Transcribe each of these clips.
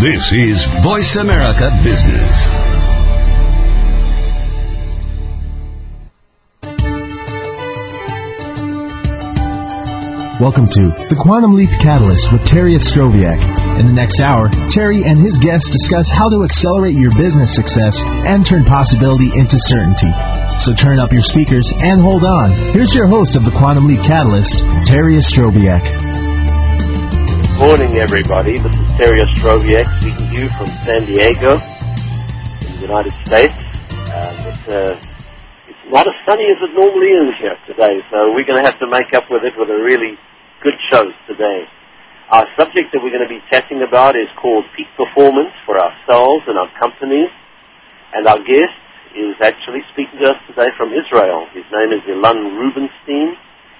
This is Voice America Business. Welcome to the Quantum Leap Catalyst with Terry Ostroviak. In the next hour, Terry and his guests discuss how to accelerate your business success and turn possibility into certainty. So turn up your speakers and hold on. Here's your host of the Quantum Leap Catalyst, Terry Ostroviak. Morning, everybody. This is Terry Ostroviak speaking to you from San Diego, in the United States. Um, it's, uh, it's not as sunny as it normally is here today, so we're going to have to make up with it with a really good show today. Our subject that we're going to be chatting about is called peak performance for ourselves and our companies. And our guest is actually speaking to us today from Israel. His name is Ilan Rubenstein.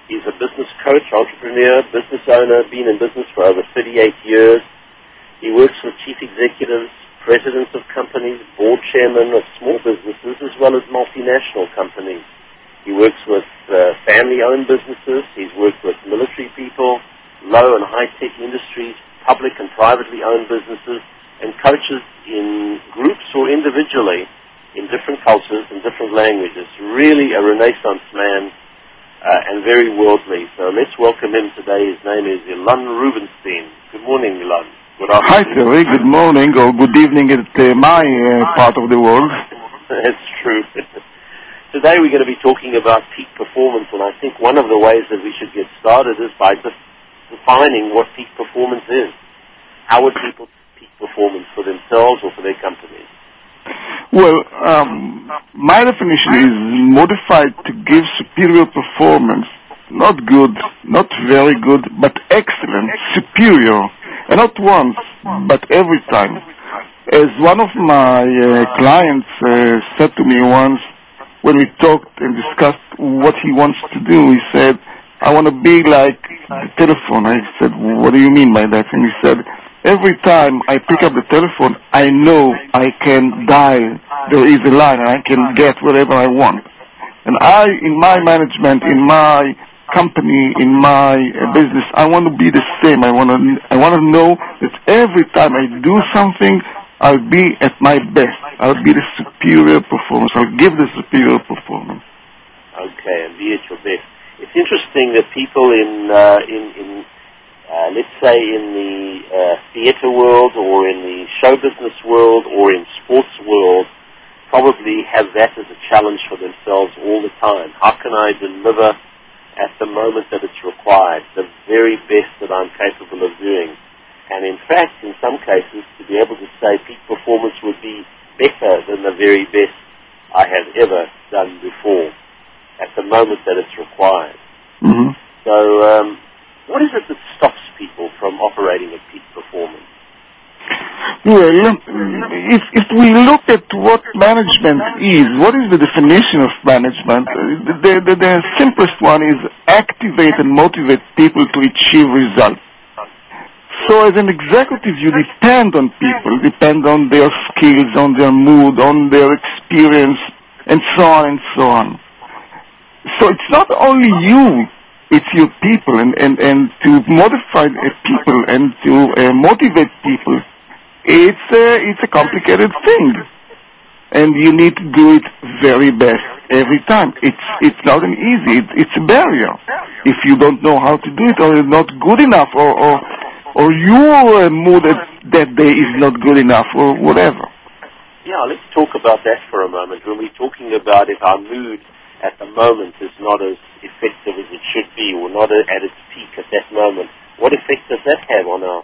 He's a business coach, entrepreneur, business owner, been in business for over 38 years. He works with chief executives, presidents of companies, board chairmen of small businesses, as well as multinational companies. He works with uh, family-owned businesses. He's worked with military people, low and high-tech industries, public and privately owned businesses, and coaches in groups or individually in different cultures and different languages. Really a renaissance man uh, and very worldly. So let's welcome him today. His name is Ilan Rubenstein. Good morning, Ilan. Good afternoon. Hi, Terry. Good morning or good evening at uh, my uh, part of the world. That's true. Today we're going to be talking about peak performance, and I think one of the ways that we should get started is by just defining what peak performance is. How would people peak performance for themselves or for their companies? Well, um, my definition is modified to give superior performance. Not good, not very good, but excellent, superior. And not once, but every time. As one of my uh, clients uh, said to me once, when we talked and discussed what he wants to do, he said, I want to be like the telephone. I said, what do you mean by that? And he said, every time I pick up the telephone, I know I can dial. There is a line and I can get whatever I want. And I, in my management, in my company, in my uh, business, I want to be the same. I want to, I want to know that every time I do something, I'll be at my best. I'll be the superior performance. I'll give the superior performance. Okay, and be at your best. It's interesting that people in, uh, in, in uh, let's say in the uh, theater world or in the show business world or in sports world probably have that as a challenge for themselves all the time. How can I deliver at the moment that it's required, the very best that I'm capable of doing? And in fact, in some cases, to be able to say peak performance would be better than the very best I have ever done before at the moment that it's required. Mm-hmm. So, um, what is it that stops people from operating at peak performance? Well, if, if we look at what management is, what is the definition of management? The, the, the simplest one is activate and motivate people to achieve results. So as an executive, you depend on people, depend on their skills, on their mood, on their experience, and so on and so on. So it's not only you, it's your people, and, and, and to modify people and to uh, motivate people, it's a, it's a complicated thing. And you need to do it very best every time. It's, it's not an easy, it, it's a barrier. If you don't know how to do it or you're not good enough or, or, or your mood at that day is not good enough or whatever. Yeah, let's talk about that for a moment. When we're talking about if our mood at the moment is not as effective as it should be or not at its peak at that moment, what effect does that have on our?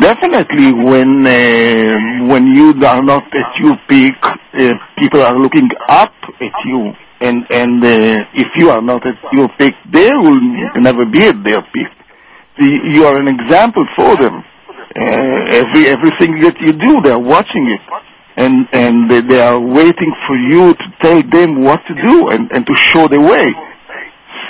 Definitely, when uh, when you are not at your peak, uh, people are looking up at you, and and uh, if you are not at your peak, they will never be at their peak. You are an example for them. Every everything that you do, they are watching it, and and they, they are waiting for you to tell them what to do and and to show the way.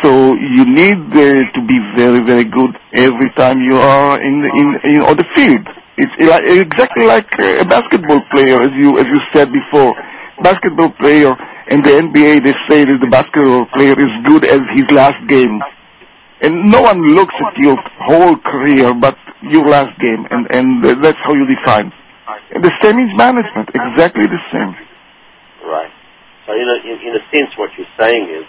So you need uh, to be very, very good every time you are in, in, in on the field. It's exactly like a basketball player, as you as you said before. Basketball player in the NBA, they say that the basketball player is good as his last game, and no one looks at your whole career, but your last game, and and that's how you define. And the same is management, exactly the same. Right. So in a, in, in a sense, what you're saying is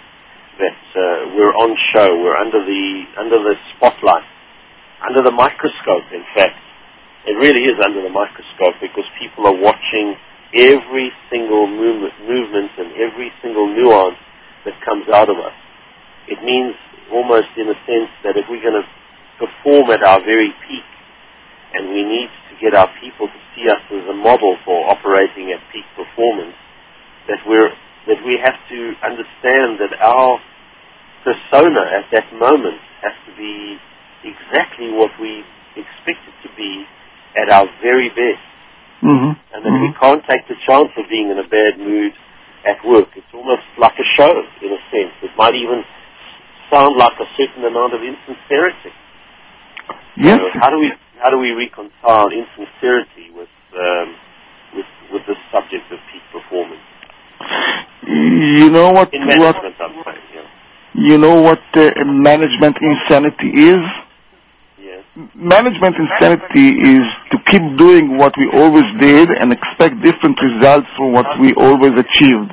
that uh, we're on show, we're under the under the spotlight, under the microscope. In fact, it really is under the microscope because people are watching every single movement, movement and every single nuance that comes out of us. It means almost in a sense that if we're going to perform at our very peak, and we need to get our people to see us as a model for operating at peak performance, that we're that we have to understand that our persona at that moment has to be exactly what we expect it to be at our very best. Mm-hmm. And that mm-hmm. we can't take the chance of being in a bad mood at work. It's almost like a show, in a sense. It might even sound like a certain amount of insincerity. Yes. So how do we how do we reconcile insincerity with um, with with the subject of peak performance? You know what? In management, what. Yeah. You know what uh, management insanity is? Yes. Management insanity is to keep doing what we always did and expect different results from what we always achieved.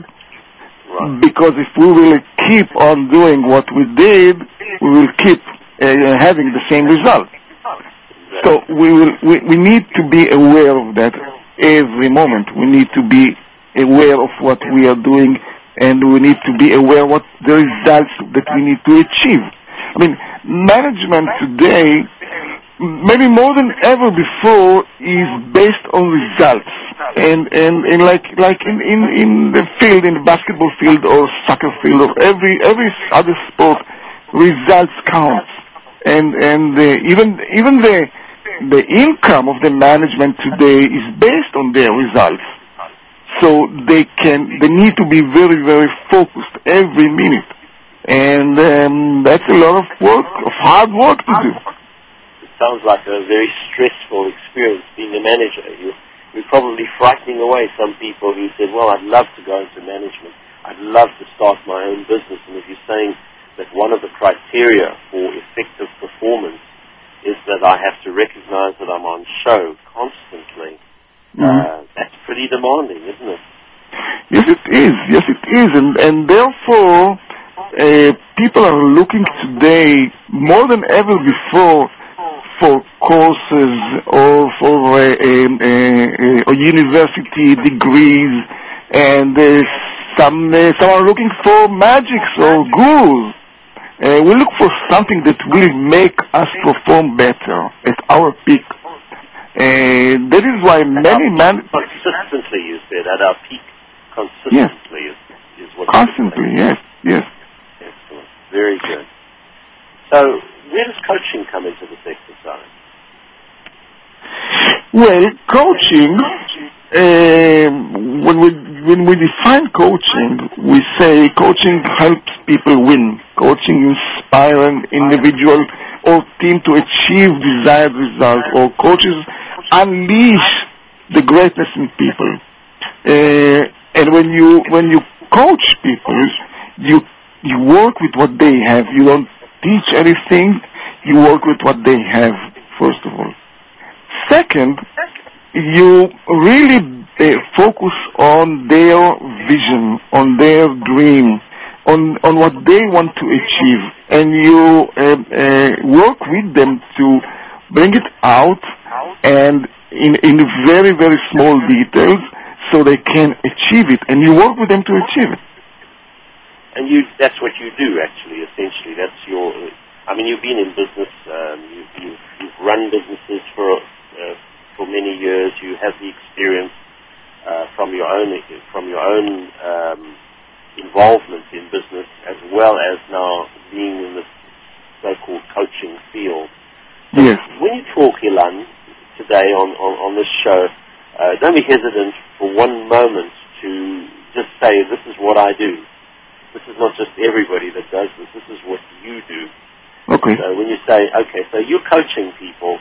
Right. Because if we will keep on doing what we did, we will keep uh, having the same result. So we will we, we need to be aware of that every moment. We need to be aware of what we are doing and we need to be aware what the results that we need to achieve. I mean, management today, maybe more than ever before, is based on results. And, and, and like, like in, in, in the field, in the basketball field or soccer field or every, every other sport, results count. And, and uh, even, even the, the income of the management today is based on their results. So they can, they need to be very, very focused every minute. And um, that's a lot of work, of hard work to do. It sounds like a very stressful experience being a manager. You, you're probably frightening away some people who said, well, I'd love to go into management. I'd love to start my own business. And if you're saying that one of the criteria for effective performance is that I have to recognize that I'm on show constantly. Mm-hmm. Uh, that's pretty demanding, isn't it? Yes, it is. Yes, it is. And, and therefore, uh, people are looking today more than ever before for courses or for uh, uh, uh university degrees, and uh, some uh, some are looking for magics or gurus. Uh, we look for something that will make us perform better at our peak. Uh, that is why at many men consistently you said at our peak consistently yes. is, is what constantly yes yes excellent very good. So where does coaching come into this exercise? Well, coaching uh, when we when we define coaching, we say coaching helps people win. Coaching inspires an individual or team to achieve desired results, or coaches unleash the greatness in people. Uh, and when you when you coach people, you you work with what they have. You don't teach anything. You work with what they have. First of all. Second, you really uh, focus on their vision, on their dream, on on what they want to achieve, and you uh, uh, work with them to bring it out and in in very very small details so they can achieve it, and you work with them to achieve it. And you that's what you do actually. Essentially, that's your. I mean, you've been in business. Um, you've, you've, you've run businesses for uh, for many years. You have the experience uh, from your own from your own um, involvement in business, as well as now being in this so-called coaching field. So yes. When you talk, Ilan, today on, on, on this show, uh, don't be hesitant for one moment to just say, this is what I do. This is not just everybody that does this. This is what you do. Okay. So when you say, okay, so you're coaching people,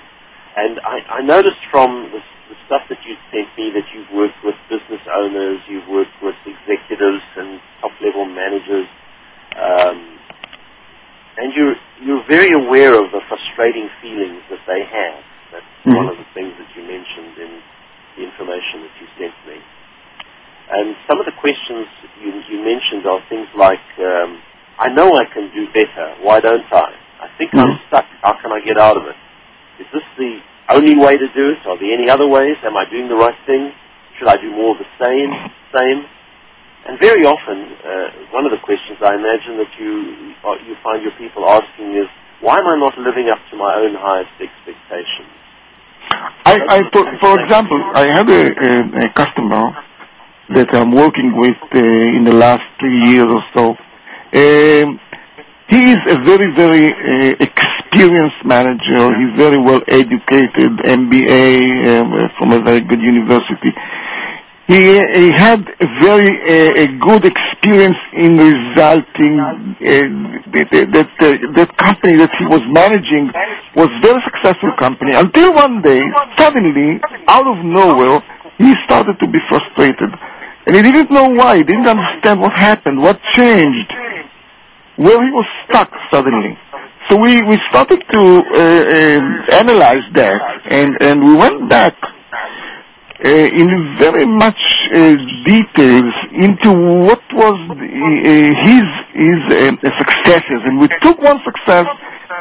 and I, I noticed from the the stuff that you sent me that you've worked with business owners, you've worked with executives and top level managers, um, and you're you're very aware of the frustrating feelings that they have That's Mhm. one of the things that you mentioned in the information that you sent me. And some of the questions you, you mentioned are things like, um, I know I can do better. Why don't I? I think I'm Mhm. stuck. How can I get out of it? Is this the only way to do it? Are there any other ways? Am I doing the right thing? Should I do more of the same? Same? And very often, uh, one of the questions I imagine that you uh, you find your people asking is, why am I not living up to my own highest expectations? I, I for, for example, I had a, a, a customer that I'm working with uh, in the last three years or so. Um, he is a very, very uh, experienced manager. He's very well educated, MBA um, from a very good university. He, he had a very uh, a good experience in resulting uh, that that, uh, that company that he was managing was very successful company. Until one day suddenly out of nowhere he started to be frustrated. And he didn't know why. He didn't understand what happened what changed where he was stuck suddenly. So we we started to uh, uh, analyze that. And and we went back in very much uh, details into what was uh, his uh, successes, and we took one success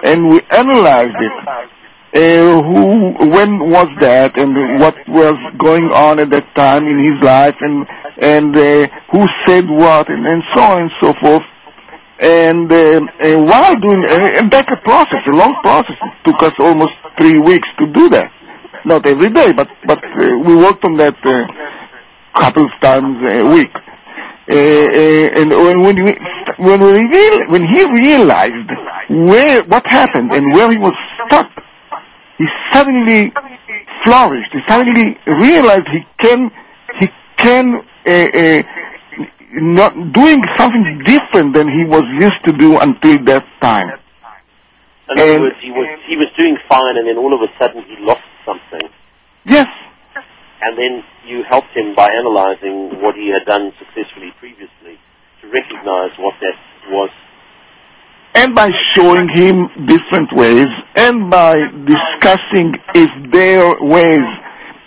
and we analyzed it. Uh, who, when was that, and what was going on at that time in his life, and and uh, who said what, and, so on and so forth. And uh, uh, while doing, uh, and that's a process, a long process. It took us almost three weeks to do that not every day, but but uh, we worked on that uh, couple of times a week. Uh, uh, and when when we when we real, when he realized where what happened and where he was stuck, he suddenly flourished. He suddenly realized he can he can uh, uh, not doing something different than he was used to do until that time. In other And- words, he was he was doing fine, and then all of a sudden he lost something, Yes, and then you helped him by analyzing what he had done successfully previously to recognize what that was. and by showing him different ways and by discussing if their ways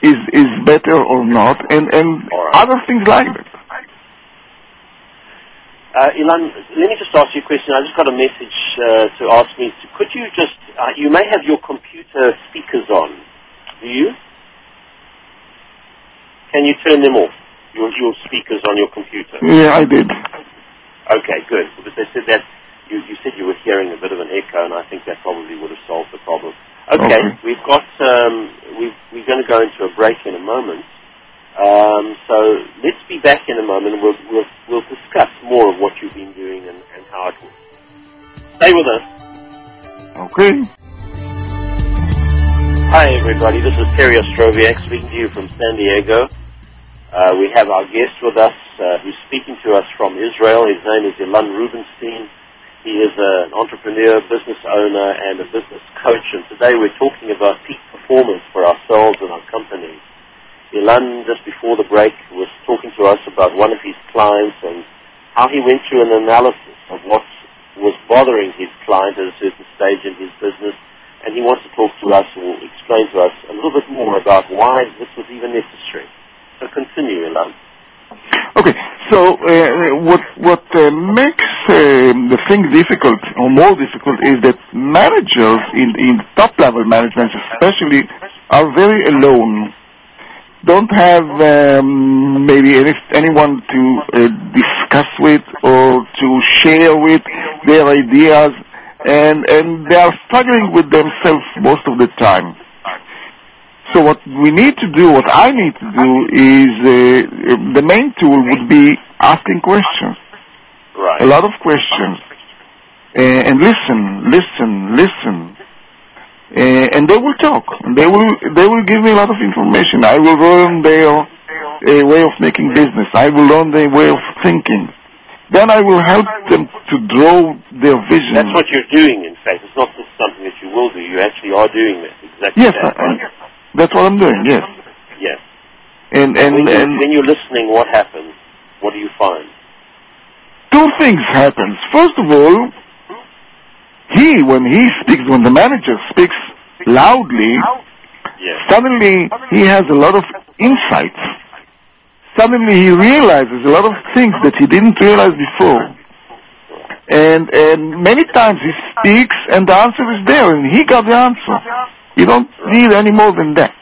is is better or not and and right. other things like that Uh, Ilan, let me just ask you a question. I just got a message uh, to ask me. Could you just, uh, you may have your computer speakers on. Do you? Can you turn them off? Your, your speakers on your computer? yeah i did Okay, good. Because they said that you, you said you were hearing a bit of an echo, and I think that probably would have solved the problem. Okay, Okay. we've got um, we we're going to go into a break in a moment. Um, so let's be back in a moment. and We'll we'll, we'll discuss more of what you've been doing and, and how it works. Stay with us. okay Hi, everybody. This is Terry Ostroviak speaking to you from San Diego. Uh, we have our guest with us uh, who's speaking to us from Israel. His name is Ilan Rubenstein. He is an entrepreneur, business owner, and a business coach. And today we're talking about peak performance for ourselves and our companies. Ilan, just before the break, was talking to us about one of his clients and how he went through an analysis of what was bothering his client at a certain stage in his business and he wants to talk to us or explain to us a little bit more about why this was even necessary. So continue, Ilan. okay so uh, what what uh, makes uh, the thing difficult or more difficult is that managers in in top level management especially are very alone don't have um, maybe any, anyone to uh, discuss with or to share with their ideas, and and they are struggling with themselves most of the time. So what we need to do, what I need to do, is uh, the main tool would be asking questions, Right. a lot of questions, uh, and listen, listen, listen. Uh, and they will talk. They will they will give me a lot of information. I will learn their way of making business. I will learn their way of thinking. Then I will help them to draw their vision. That's what you're doing, in fact. It's not just something that you will do. You actually are doing this. Exactly yes, that. I, that's what I'm doing. Yes, Yes. and and, when, you, and when you're listening, what happens? What do you find? two things happen. First of all, he when he speaks, when the manager speaks loudly, Yeah. Suddenly, he has a lot of insights. Suddenly, he realizes a lot of things that he didn't realize before. And and many times he speaks, and the answer is there, and he got the answer. You don't need any more than that.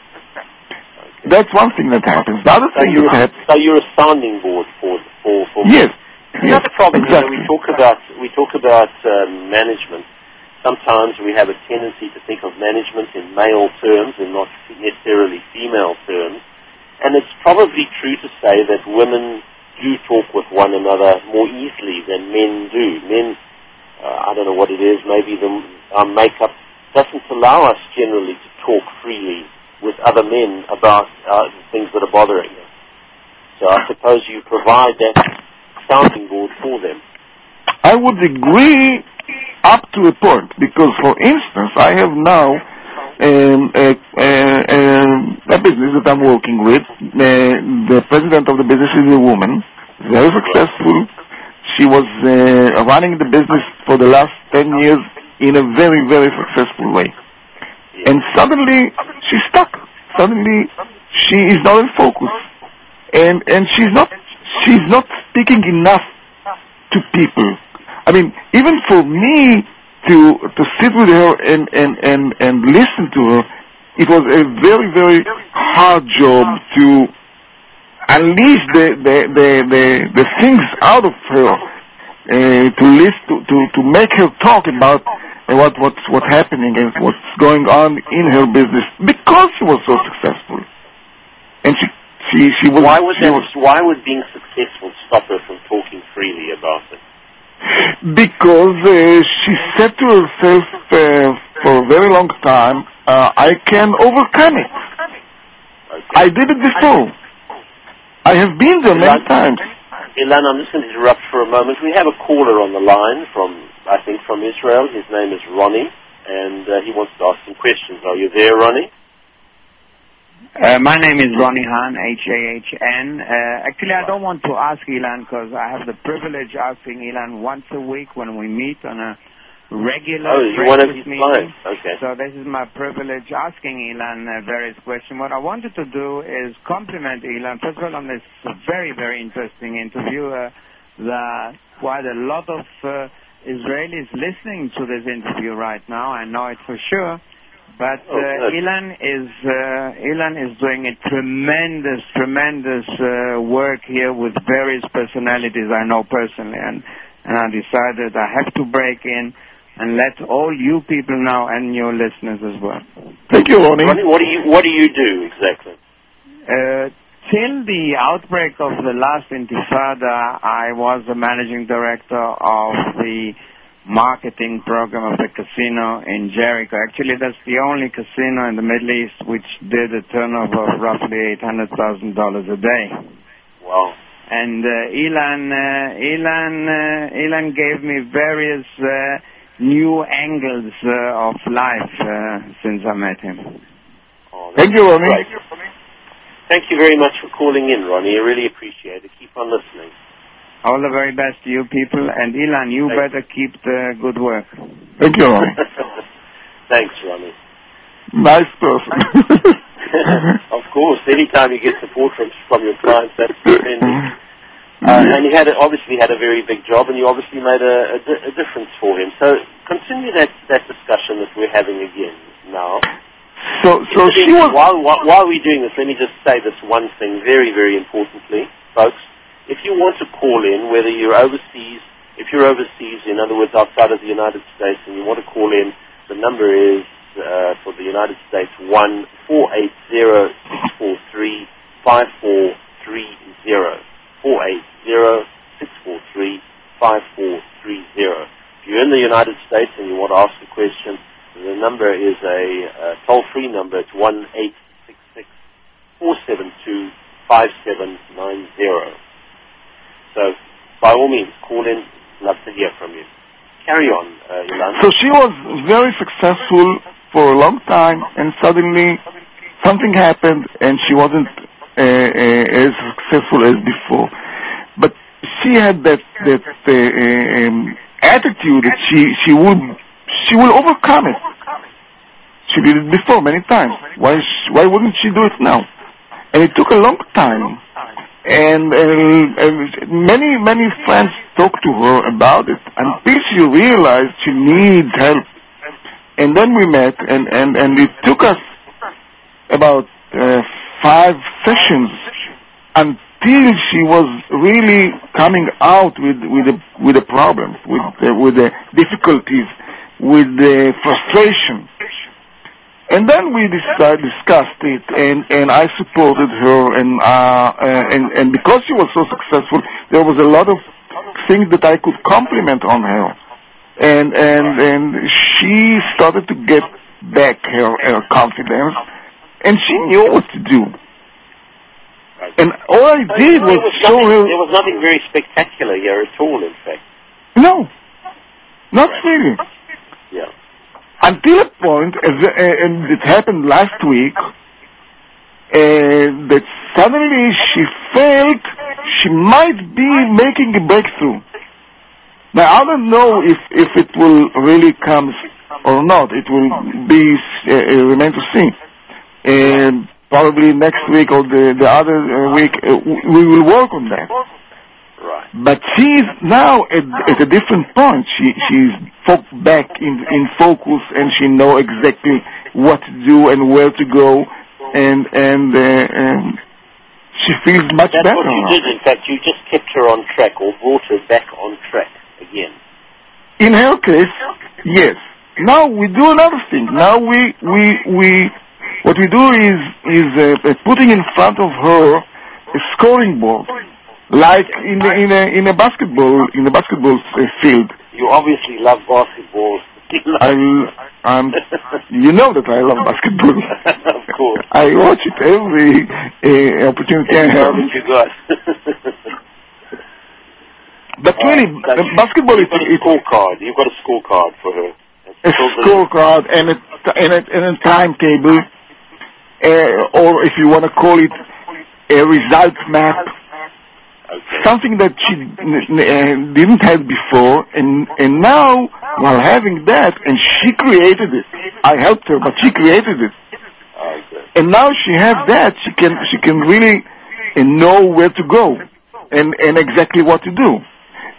That's one thing that happens. The other So thing that happens, so you're a sounding board for for for. yes, yes, Another problem is that exactly. we talk about we talk about um, management. Sometimes we have a tendency to think of management in male terms and not necessarily female terms. And it's probably true to say that women do talk with one another more easily than men do. Men, uh, I don't know what it is, maybe the, our makeup doesn't allow us generally to talk freely with other men about uh, things that are bothering us. So I suppose you provide that sounding board for them. I would agree up to a point because, for instance, I have now a, a, business that I'm working with. The, the president of the business is a woman, very successful. She was uh, running the business for the last 10 years in a very, very successful way. And suddenly, she's stuck. Suddenly, she is not in focus. And, and she's not, she's not speaking enough to people. I mean, even for me to to sit with her and and and and listen to her, it was a very very hard job to unleash the the the the, the things out of her, uh, to list to, to to make her talk about uh, what what's what's happening and what's going on in her business because she was so successful, and she she she was Why would that, was, why would being successful stop her from talking freely about it? Because uh, she said to herself uh, for a very long time, uh, I can overcome it. I did it before. I have been there many times. Ilan, I'm just going to interrupt for a moment. We have a caller on the line from, I think, from Israel. His name is Ronnie, and uh, he wants to ask some questions. Are you there, Ronnie? Uh, my name is Ronnie Han, H-A-H-N. Uh, actually, I don't want to ask Ilan because I have the privilege of asking Ilan once a week when we meet on a regular Oh, of his breakfast meeting. clients. Okay. So this is my privilege asking Ilan uh, various questions. What I wanted to do is compliment Ilan, first of all, on this very, very interesting interview. Uh, the, quite a lot of uh, Israelis listening to this interview right now. I know it for sure. But Oh, uh, good. Ilan is uh, Ilan is doing a tremendous, tremendous uh, work here with various personalities I know personally, and and I decided I have to break in and let all you people know and your listeners as well. Thank you, Ronnie. Ronnie, what do you what do you do exactly? Uh, till the outbreak of the last Intifada, I was the managing director of the marketing program of the casino in Jericho. Actually, that's the only casino in the Middle East which did a turnover of roughly $800,000 a day. Wow. And uh, Ilan, uh, Ilan, uh, Ilan gave me various uh, new angles uh, of life uh, since I met him. Oh, Thank you, Ronnie. great. Thank you very much for calling in, Ronnie. I really appreciate it. Keep on listening. All the very best to you people, and Ilan, you Thank better keep the good work. Thank you, Ronnie. Thanks, Ronnie. Nice person. of course, anytime you get support from from your clients, that's tremendous. Uh, and he had a, obviously had a very big job, and you obviously made a, a, di- a difference for him. So continue that, that discussion that we're having again now. so so she was while, while while we're doing this, let me just say this one thing very very importantly, folks. If you want to call in, whether you're overseas, if you're overseas, in other words, outside of the United States, and you want to call in, the number is uh, for the United States one four eight zero six four three five four three zero four eight zero six four three five four three zero. If you're in the United States and you want to ask a question, the number is a, a toll-free number. It's one eight six six four seven two five seven nine zero. So, by all means, call in. Love to hear from you. Carry on, uh, so she was very successful for a long time, and suddenly something happened, and she wasn't uh, uh, as successful as before. But she had that that uh, um, attitude that she she will she will overcome it. She did it before many times. Why why wouldn't she do it now? And it took a long time. And, and many many friends talked to her about it until she realized she needs help. And then we met, and and and it took us about uh, five sessions until she was really coming out with with the with the problems, with the, with the difficulties, with the frustration. And then we decided, discussed it, and, and I supported her, and, uh, and and because she was so successful, there was a lot of things that I could compliment on her, and and and she started to get back her, her confidence, and she knew what to do. And all I did was show her. there was nothing very spectacular here at all, in fact. No, not really. Yeah. Until a point, uh, and it happened last week, uh, that suddenly she felt she might be making a breakthrough. Now I don't know if if it will really come or not. It will be uh, uh, remain to see. And probably next week or the the other week we will work on that. Right. But she's now at, at a different point. She she's fo- back in in focus, and she know exactly what to do and where to go, and and, uh, and she feels much That's better. what you did, in fact. You just kept her on track or brought her back on track again. In her case, yes. Now we do another thing. Now we we we what we do is is uh, uh, putting in front of her a scoring board, like in a, in a in a basketball in a basketball uh, field. You obviously love basketball. I I'm you know that I love basketball. of course. I watch it every uh, opportunity I have. You got? But really, But the basketball is a scorecard. You've got a scorecard for her. a scorecard and a and a, and a timetable, uh, or if you want to call it a result map, Okay. something that she uh, didn't have before, and and now while having that, and she created it. I helped her, but she created it. Okay. and now she has that, she can she can really uh, know where to go and and exactly what to do,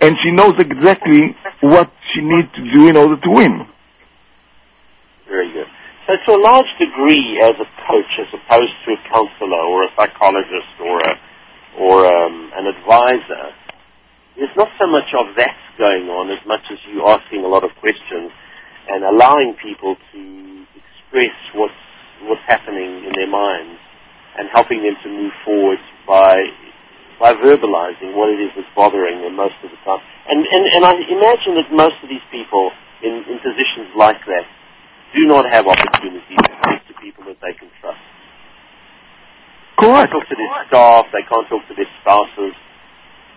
and she knows exactly what she needs to do in order to win. Very good. So to a large degree, as a coach, as opposed to a counselor or a psychologist or a or um, an advisor, there's not so much of that going on as much as you asking a lot of questions and allowing people to express what's what's happening in their minds and helping them to move forward by by verbalizing what it is that's bothering them most of the time. And and, and I imagine that most of these people in, in positions like that do not have opportunities to speak to people that they can trust. They can't talk to their staff, they can't talk to their spouses,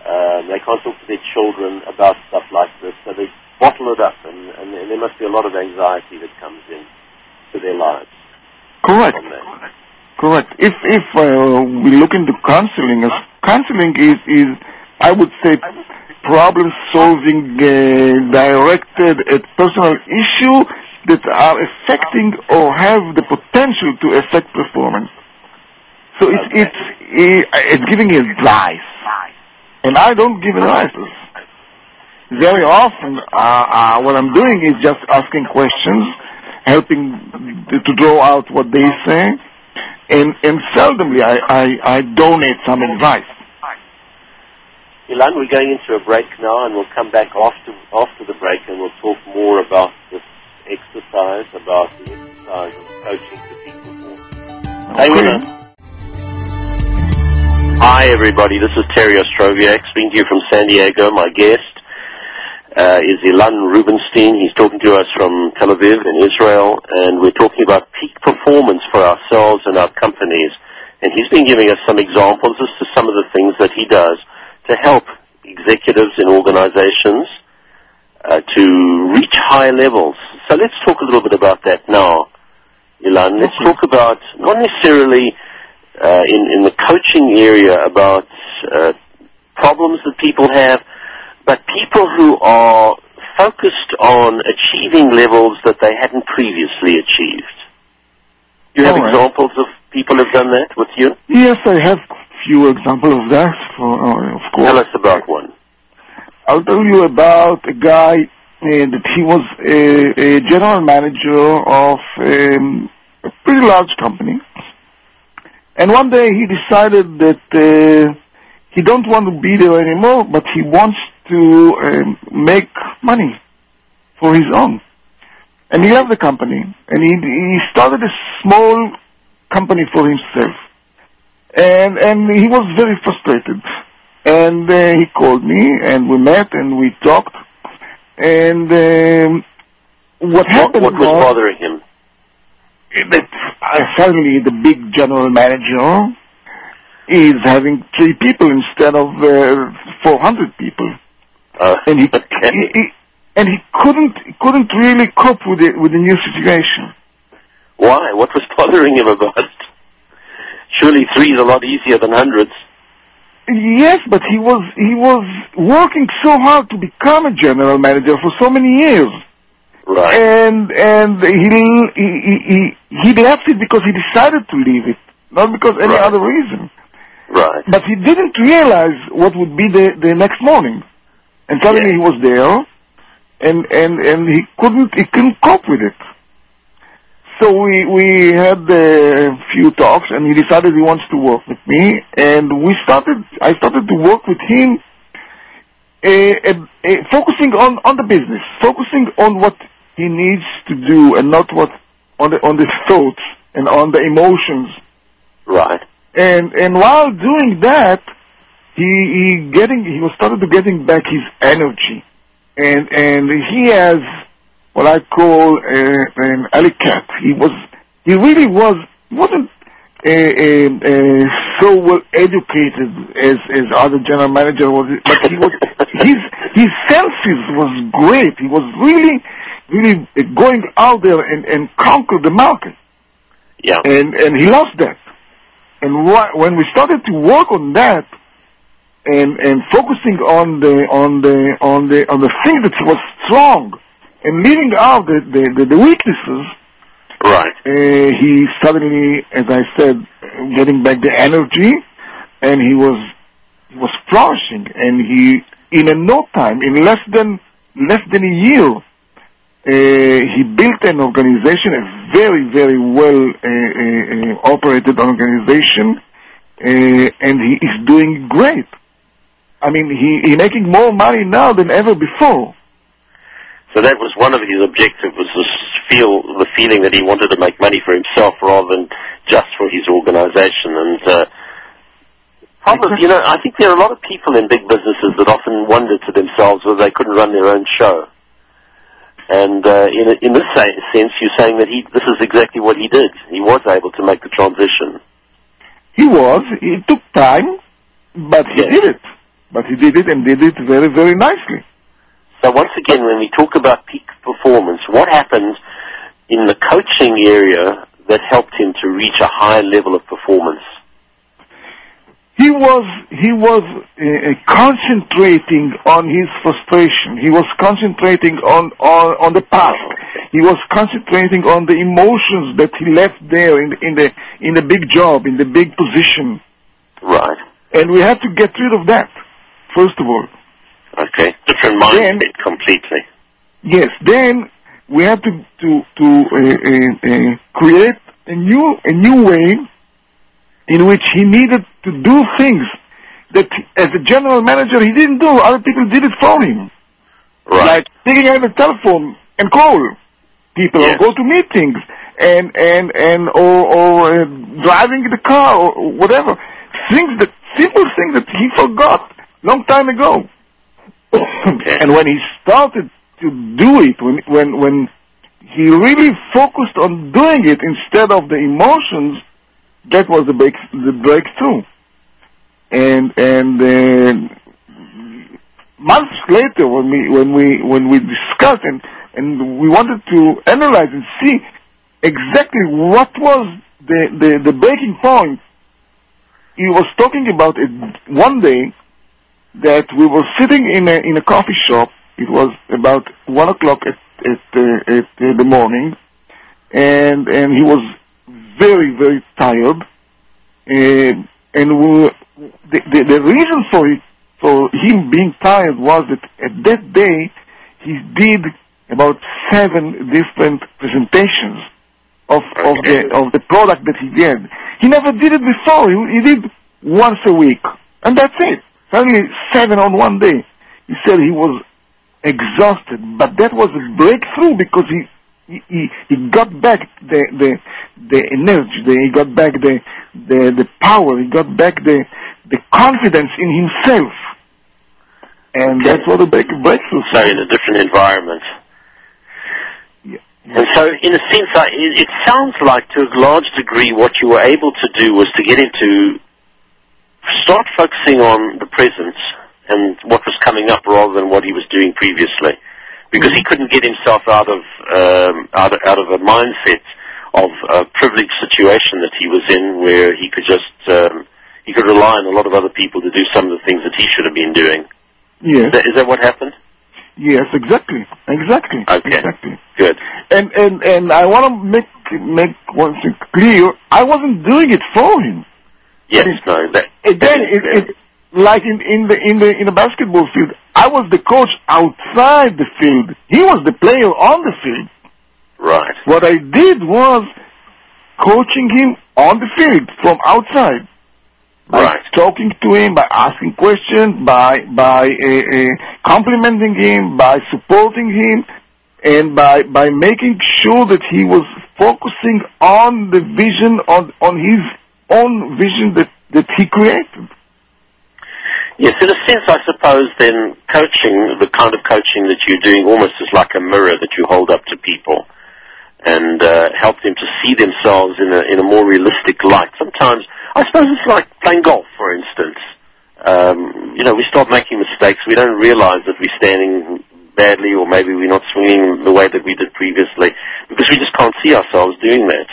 um, they can't talk to their children about stuff like this, so they bottle it up, and, and, and there must be a lot of anxiety that comes in to their lives Correct. Correct. If if uh, we look into counseling, as counseling is is I would say problem solving uh, directed at personal issue that are affecting or have the potential to affect performance. So it's it's it's giving advice, and I don't give advice. Very often, uh, uh, what I'm doing is just asking questions, helping to, draw out what they say, and and seldomly I, I, I donate some advice. Ilan, we're going into a break now, and we'll come back after after the break, and we'll talk more about this exercise, about the exercise of coaching to people more. Stay with us. Hi, everybody. This is Terry Ostroviak speaking to you from San Diego. My guest uh, is Ilan Rubenstein. He's talking to us from Tel Aviv in Israel, and we're talking about peak performance for ourselves and our companies. And he's been giving us some examples as to some of the things that he does to help executives in organizations uh, to reach high levels. So let's talk a little bit about that now, Ilan. Let's talk about not necessarily uh, in, in the coaching area about uh, problems that people have, but people who are focused on achieving levels that they hadn't previously achieved. Do you have right. examples of people who've done that with you? Yes, I have few examples of that. For, uh, of course, Tell us about one. I'll tell you about a guy uh, that he was a, a general manager of um, a pretty large company, and one day he decided that uh, he don't want to be there anymore, but he wants to um, make money for his own. And he left the company, and he he started a small company for himself, and and he was very frustrated. And uh, he called me, and we met, and we talked. And um, what What, happened what was bothering him? That uh, suddenly the big general manager is having three people instead of uh, 400 people, Uh, and he, okay. he, he and he couldn't he couldn't really cope with it with the new situation. Why? What was bothering him about it? Surely three is a lot easier than hundreds. Yes, but he was he was working so hard to become a general manager for so many years. Right. and and he he he he left it because he decided to leave it, not because any Right. other reason. right. But he didn't realize what would be the the next morning, and suddenly Yeah. he was there, and and and he couldn't he couldn't cope with it. So we we had a few talks, and he decided he wants to work with me, and we started. I started to work with him, uh, uh, uh, focusing on on the business, focusing on what he needs to do, and not what on the on the thoughts and on the emotions Right. and and while doing that, he he getting he was started to getting back his energy, and and he has what I call uh, an alley cat. He was he really was wasn't uh, uh, uh, so well educated as as other general manager was, but he was his his senses was great. He was really really uh, going out there and and conquer the market, Yeah. and and he lost that. And wh- when we started to work on that, and and focusing on the on the on the on the thing that was strong, and leaving out the the, the, the weaknesses, Right. uh, he suddenly, as I said, getting back the energy, and he was he was flourishing, and he in a no time, in less than less than a year, uh, he built an organization, a very very well uh, uh, uh, operated organization, uh, and he is doing great. I mean, he he's making more money now than ever before. So that was one of his objectives was this feel the feeling that he wanted to make money for himself rather than just for his organization. And uh, problem, you know, I think there are a lot of people in big businesses that often wonder to themselves whether they couldn't run their own show. And uh, in in this sa- sense, you're saying that he this is exactly what he did. He was able to make the transition. He was. It took time, but he Yes. did it. But he did it and did it very, very nicely. So once again, when we talk about peak performance, what happened in the coaching area that helped him to reach a high level of performance? He was he was uh, concentrating on his frustration. He was concentrating on, on on the past. He was concentrating on the emotions that he left there in the, in the in the big job, in the big position. Right. And we have to get rid of that. First of all, Okay. Different Then- mindset completely. yes. Then we have to to to uh, uh, uh, create a new a new way in which he needed to do things that as a general manager he didn't do. Other people did it for him. Right. Like picking up the telephone and call people Yes. or go to meetings and and and or or uh, driving the car or whatever. Things that simple things that he forgot long time ago. and when he started to do it, when when when he really focused on doing it instead of the emotions, that was the break the breakthrough. And and uh, months later, when we when we when we discussed and and we wanted to analyze and see exactly what was the the, the breaking point, he was talking about it one day that we were sitting in a in a coffee shop. It was about one o'clock at at, uh, at uh, the morning, and and he was very, very tired. And, and we, the, the, the reason for it, for him being tired was that at that day he did about seven different presentations of, of the of the product that he did. He never did it before. He, he did once a week, and that's it. Suddenly seven on one day. He said he was exhausted, but that was a breakthrough because he he, he, he got back the the the energy, the, he got back the, the the power, he got back the the confidence in himself, and Okay. that's what a break, breakthrough. So in a different environment. Yeah. And so, in a sense, it sounds like to a large degree what you were able to do was to get into, start focusing on the present and what was coming up rather than what he was doing previously. Because he couldn't get himself out of, um, out, of- out of a mindset of a privileged situation that he was in where he could just, um, he could rely on a lot of other people to do some of the things that he should have been doing. Yes, Is that, is that what happened? yes, exactly, exactly, Okay. exactly. Good. And and and I want to make make one thing clear. I wasn't doing it for him. Yes, mean, no, that, Again, that is it, it, like in, in the in the in the basketball field, I was the coach outside the field. He was the player on the field. right. What I did was coaching him on the field from outside. By Right. talking to him, by asking questions, by by uh, uh, complimenting him, by supporting him, and by by making sure that he was focusing on the vision on on his own vision that that he created. Yes, in a sense, I suppose then coaching, the kind of coaching that you're doing almost is like a mirror that you hold up to people and uh, help them to see themselves in a, in a more realistic light. Sometimes, I suppose it's like playing golf, for instance. Um, you know, we start making mistakes. We don't realize that we're standing badly or maybe we're not swinging the way that we did previously because we just can't see ourselves doing that.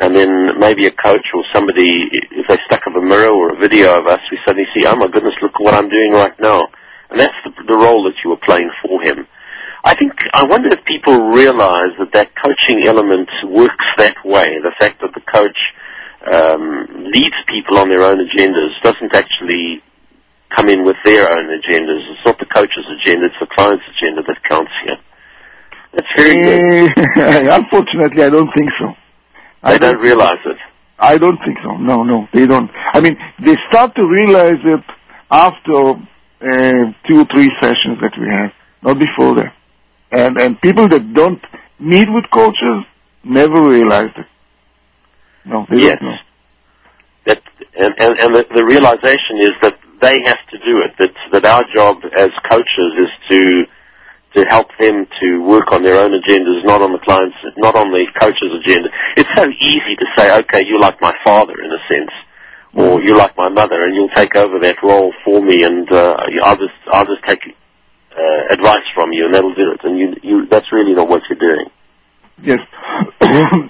And then maybe a coach or somebody, if they stuck up a mirror or a video of us, we suddenly see, oh my goodness, look what I'm doing right now. And that's the, the role that you were playing for him. I think, I wonder if people realize that that coaching element works that way. The fact that the coach um, leads people on their own agendas, doesn't actually come in with their own agendas. It's not the coach's agenda, it's the client's agenda that counts here. That's very good. Unfortunately, I don't think so. I They don't realize it. I don't think so. No, no, they don't. I mean, they start to realize it after uh, two or three sessions that we have, not before that. And and people that don't meet with coaches never realize it. No, they Yes. don't know. That and, and, and the, the realization is that they have to do it. That that our job as coaches is to to help them to work on their own agendas, not on the client's, not on the coach's agenda. It's so easy to say, okay, you're like my father in a sense, or you're like my mother, and you'll take over that role for me, and uh, I'll just I'll just take uh, advice from you, and that'll do it. And you you that's really not what you're doing. Yes,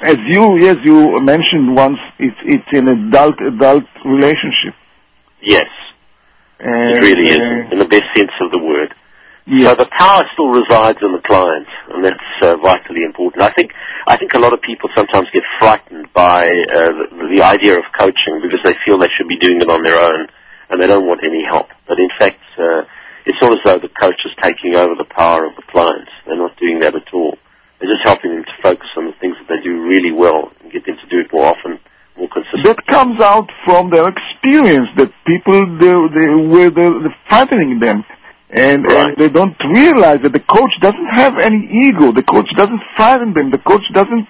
as you yes you mentioned once, it's it's an adult adult relationship. Yes, it really is, uh, in the best sense of the word. Yes. So the power still resides in the client, and that's uh, vitally important. I think I think a lot of people sometimes get frightened by uh, the, the idea of coaching because they feel they should be doing it on their own, and they don't want any help. But in fact, uh, it's all as though the coach is taking over the power of the client. They're not doing that at all. They're just helping them to focus on the things that they do really well and get them to do it more often, more consistently. that comes out from their experience that people they, they were the, the frightening them and, Right. and they don't realize that the coach doesn't have any ego the coach doesn't frighten them the coach doesn't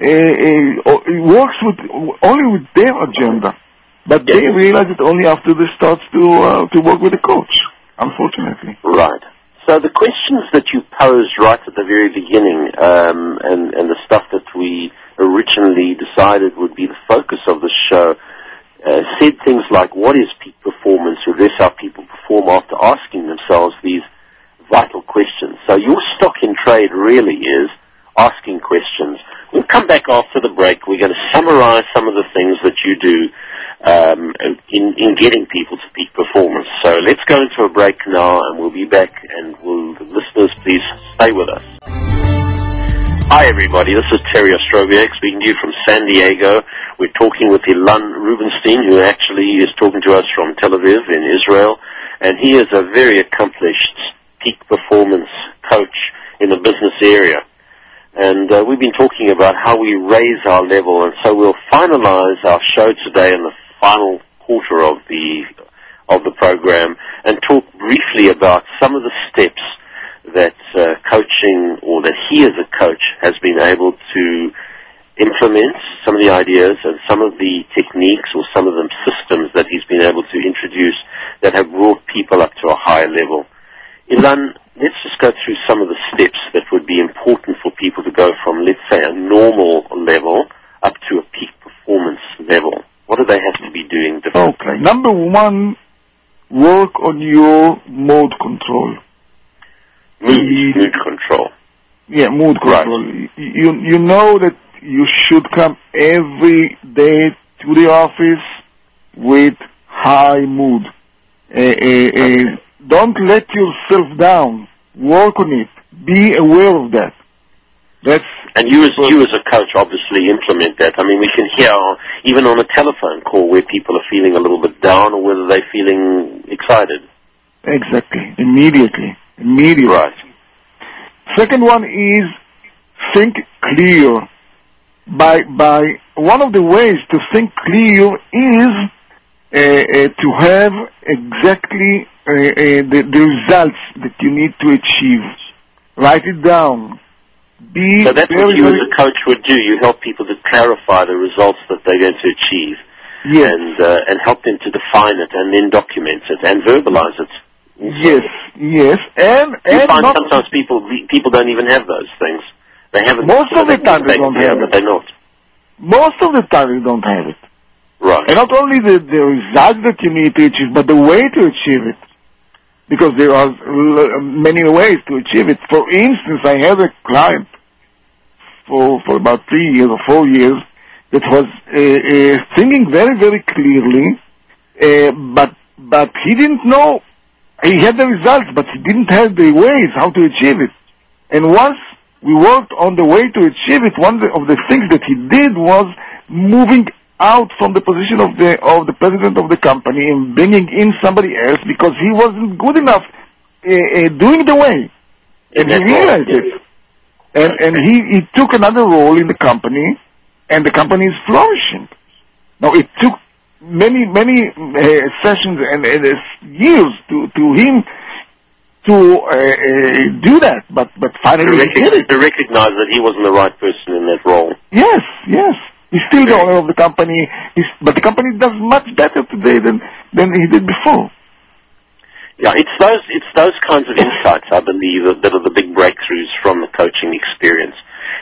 uh, uh, or- works with only with their agenda but Yes. they realize it only after they start to uh, to work with the coach unfortunately Right. So the questions that you posed right at the very beginning, um, and, and the stuff that we originally decided would be the focus of the show, uh, said things like, what is peak performance? To address how people perform after asking themselves these vital questions. So your stock in trade really is asking questions. We'll come back after the break. We're going to summarize some of the things that you do um, in, in getting people to peak performance. So let's go into a break now, and we'll be back. And will the listeners please stay with us? Hi, everybody. This is Terry Ostroviak speaking to you from San Diego. We're talking with Ilan Rubinstein, who actually is talking to us from Tel Aviv in Israel, and he is a very accomplished peak performance coach in the business area. And uh, we've been talking about how we raise our level, and so we'll finalize our show today in the final quarter of the of the program and talk briefly about some of the steps that uh, coaching or that he as a coach has been able to implement some of the ideas and some of the techniques or some of the systems that he's been able to introduce that have brought people up to a higher level. Ilan, let's just go through some of the steps that would be important for people to go from, let's say, a normal level up to a peak performance level. What do they have to be doing differently? Okay. Number one, work on your mode control. Mood, mood control. Yeah, mood control. Right. You you know that you should come every day to the office with high mood. Uh, uh, uh, don't let yourself down. Work on it. Be aware of that. That's and you as you as a coach obviously implement that. I mean, we can hear even on a telephone call where people are feeling a little bit down or whether they're feeling excited. Exactly. Immediately. Immediately. Right. Second one is think clear. By by one of the ways to think clear is uh, uh, to have exactly uh, uh, the, the results that you need to achieve. Write it down. Be so that's very, what you as a coach would do. You help people to clarify the results that they're going to achieve, yes. and uh, and help them to define it and then document it and verbalize it. Yes, yes, and you and find not, sometimes people people don't even have those things. They haven't. Most of the time they they don't have it. They're not. most of the time you don't have it. Right. And not only the, the results that you need to achieve, but the way to achieve it. Because there are many ways to achieve it. For instance, I had a client for, for about three years or four years that was uh, uh, thinking very, very clearly, uh, but, but he didn't know, he had the results, but he didn't have the ways how to achieve it. And once we worked on the way to achieve it, one of the things that he did was moving out from the position of the of the president of the company and bringing in somebody else because he wasn't good enough uh, uh, doing the way, and he realized it, and and he he took another role in the company, and the company is flourishing. Now it took many many uh, sessions and, and years to to him to uh, uh, do that, but but To, finally he did it. to recognize that he wasn't the right person in that role. Yes, yes. He's still the owner of the company, he's, but the company does much better today than than he did before. Yeah, it's those it's those kinds of insights I believe that, that are the big breakthroughs from the coaching experience.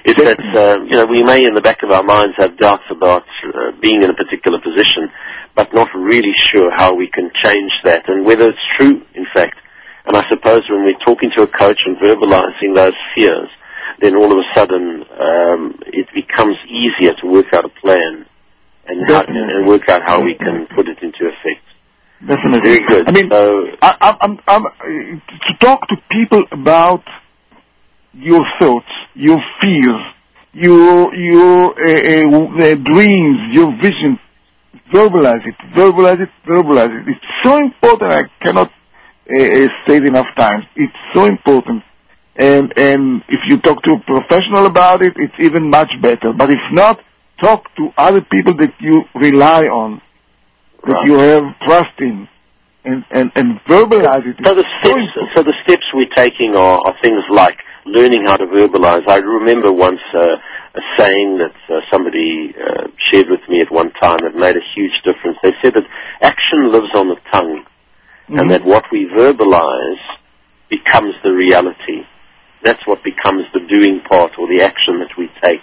Is that uh, you know we may in the back of our minds have doubts about uh, being in a particular position, but not really sure how we can change that and whether it's true. In fact, and I suppose when we're talking to a coach and verbalizing those fears, then all of a sudden um, it becomes easier to work out a plan and how, and work out how we can put it into effect. Definitely. Very good. I mean, so, I, I'm, I'm, I'm, to talk to people about your thoughts, your fears, your your uh, uh, uh, dreams, your vision. Verbalize it, verbalize it, verbalize it. It's so important. I cannot uh, it enough times. It's so important. And and if you talk to a professional about it, it's even much better. But if not, talk to other people that you rely on, that Right. you have trust in, and and and verbalize it. So the so steps, so the steps we're taking are, are things like learning how to verbalize. I remember once uh, a saying that uh, somebody uh, shared with me at one time that made a huge difference. They said that action lives on the tongue, and Mhm. that what we verbalize becomes the reality. That's what becomes the doing part or the action that we take.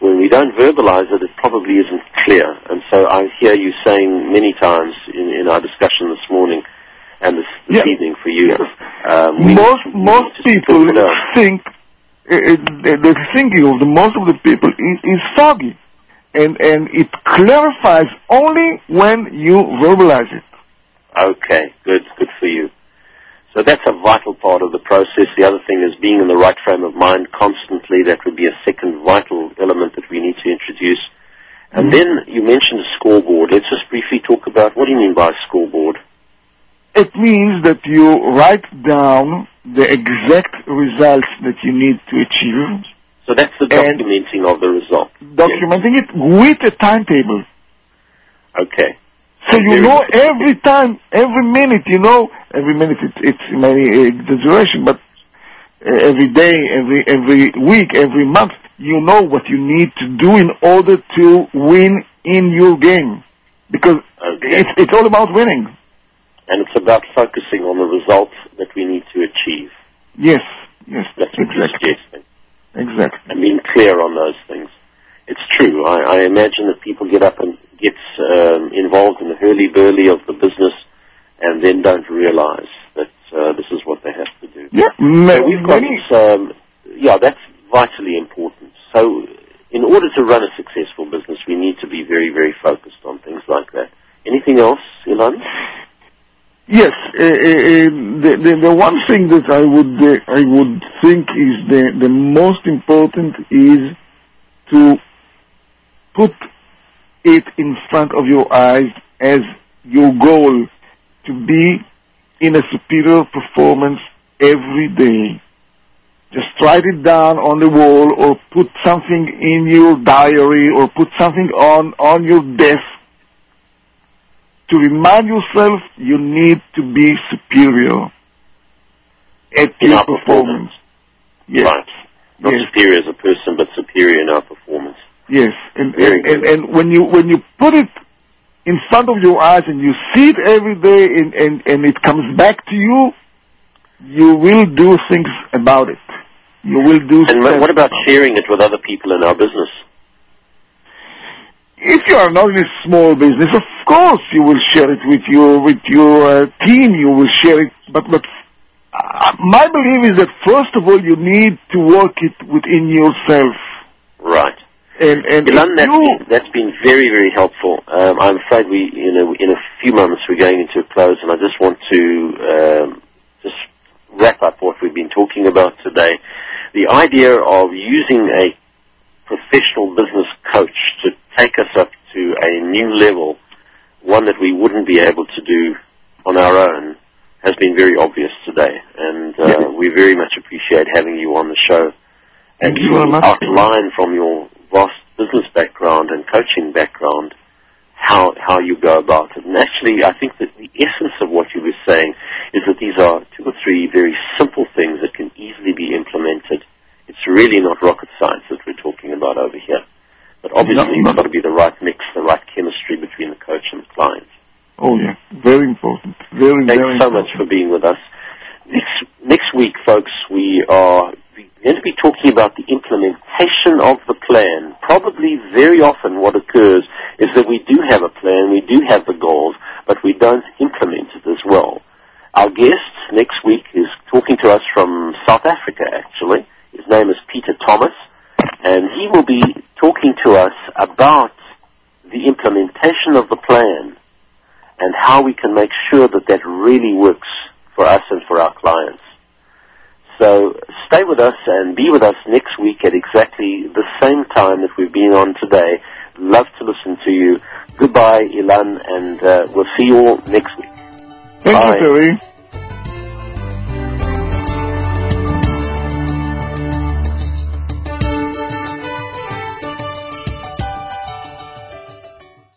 When we don't verbalize it, it probably isn't clear. And so I hear you saying many times in, in our discussion this morning and this, this Yeah. evening for you, um, most most people talk it out. think uh, the, the thinking of the most of the people is, is foggy, and and it clarifies only when you verbalize it. Okay, good, good for you. So that's a vital part of the process. The other thing is being in the right frame of mind constantly. That would be a second vital element that we need to introduce. And mm-hmm. then you mentioned a scoreboard. Let's just briefly talk about what do you mean by a scoreboard? It means that you write down the exact results that you need to achieve, So that's the documenting of the result. documenting it with a timetable. Okay. So you know every time, every minute, you know, every minute it's, it's maybe exaggeration, but uh, every day, every, every week, every month, you know what you need to do in order to win in your game. Because it's, it's all about winning. And it's about focusing on the results that we need to achieve. Yes, yes, That's what you're exactly, suggesting. exactly. And being clear on those things. It's true. I, I imagine that people get up and get um, involved in the hurly-burly of the business and then don't realize that uh, this is what they have to do. Yeah, So we've got, um, yeah, that's vitally important. So in order to run a successful business, we need to be very, very focused on things like that. Anything else, Ilan? Yes, uh, uh, the, the the one thing that I would uh, I would think is the the most important is to put it in front of your eyes as your goal to be in a superior performance every day. Just write it down on the wall or put something in your diary or put something on, on your desk to remind yourself you need to be superior at In your our performance. Yes. Right. Not Yes. superior as a person, but superior in our performance. Yes, and, and, and and when you when you put it in front of your eyes and you see it every day and and, and it comes back to you, you will do things about it. You will do. And what about sharing it with other people in our business? If you are not in a small business, of course you will share it with your with your uh, team. You will share it, but but uh, my belief is that first of all you need to work it within yourself. Right. And and Ilan, that's been, that's been very, very helpful. Um, I'm afraid we, in a, in a few moments, we're going into a close, and I just want to um, just wrap up what we've been talking about today. The idea of using a professional business coach to take us up to a new level, one that we wouldn't be able to do on our own, has been very obvious today, and uh, we very much appreciate having you on the show and Thank you very much. outline from your background and coaching background how how you go about it. And actually, I think that the essence of what you were saying is that these are two or three very simple things that can easily be implemented. It's really not rocket science that we're talking about over here. But obviously, it's got to be the right mix, the right chemistry between the coach and the client. oh yeah, very important. Very Thanks very so important. much for being with us. Next, next week, folks, we are going to be talking about the implementation of the plan. Probably very often what occurs is that we do have a plan, we do have the goals, but we don't implement it as well. Our guest next week is talking to us from South Africa, actually. His name is Peter Thomas, and he will be talking to us about the implementation of the plan and how we can make sure that that really works for us and for our clients. So stay with us and be with us next week at exactly the same time that we've been on today. Love to listen to you. Goodbye, Ilan, and uh, we'll see you all next week. Thank Bye. you, Terry.